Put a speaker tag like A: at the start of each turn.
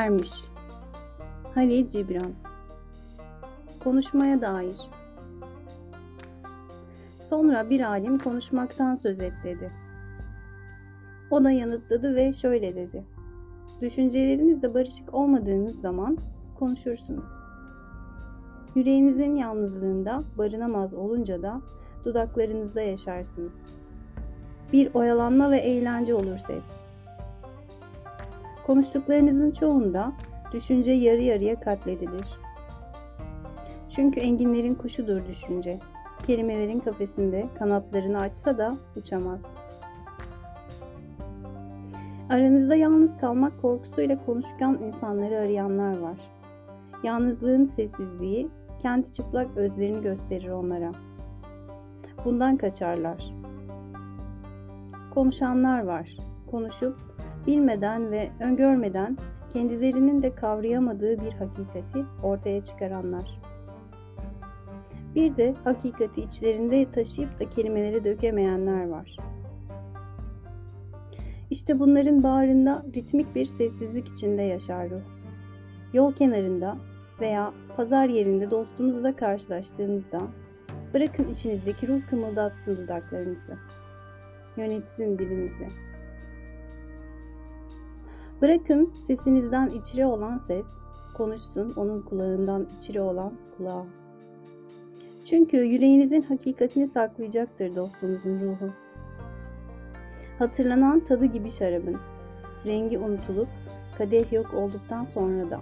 A: Önermiş Halil Cibran Konuşmaya dair Sonra bir alim konuşmaktan söz et dedi. O da yanıtladı ve şöyle dedi. Düşüncelerinizle barışık olmadığınız zaman konuşursunuz. Yüreğinizin yalnızlığında barınamaz olunca da dudaklarınızda yaşarsınız. Bir oyalanma ve eğlence olur ses. Konuştuklarınızın çoğunda düşünce yarı yarıya katledilir. Çünkü enginlerin kuşudur düşünce. Kelimelerin kafesinde kanatlarını açsa da uçamaz. Aranızda yalnız kalmak korkusuyla konuşkan insanları arayanlar var. Yalnızlığın sessizliği kendi çıplak özlerini gösterir onlara. Bundan kaçarlar. Konuşanlar var. Konuşup bilmeden ve öngörmeden kendilerinin de kavrayamadığı bir hakikati ortaya çıkaranlar. Bir de hakikati içlerinde taşıyıp da kelimelere dökemeyenler var. İşte bunların bağrında ritmik bir sessizlik içinde yaşar ruh. Yol kenarında veya pazar yerinde dostunuzla karşılaştığınızda bırakın içinizdeki ruh kımıldatsın dudaklarınızı. Yönetsin dilinizi. Bırakın sesinizden içri olan ses konuşsun onun kulağından içri olan kulağa. Çünkü yüreğinizin hakikatini saklayacaktır dostunuzun ruhu. Hatırlanan tadı gibi şarabın, rengi unutulup kadeh yok olduktan sonra da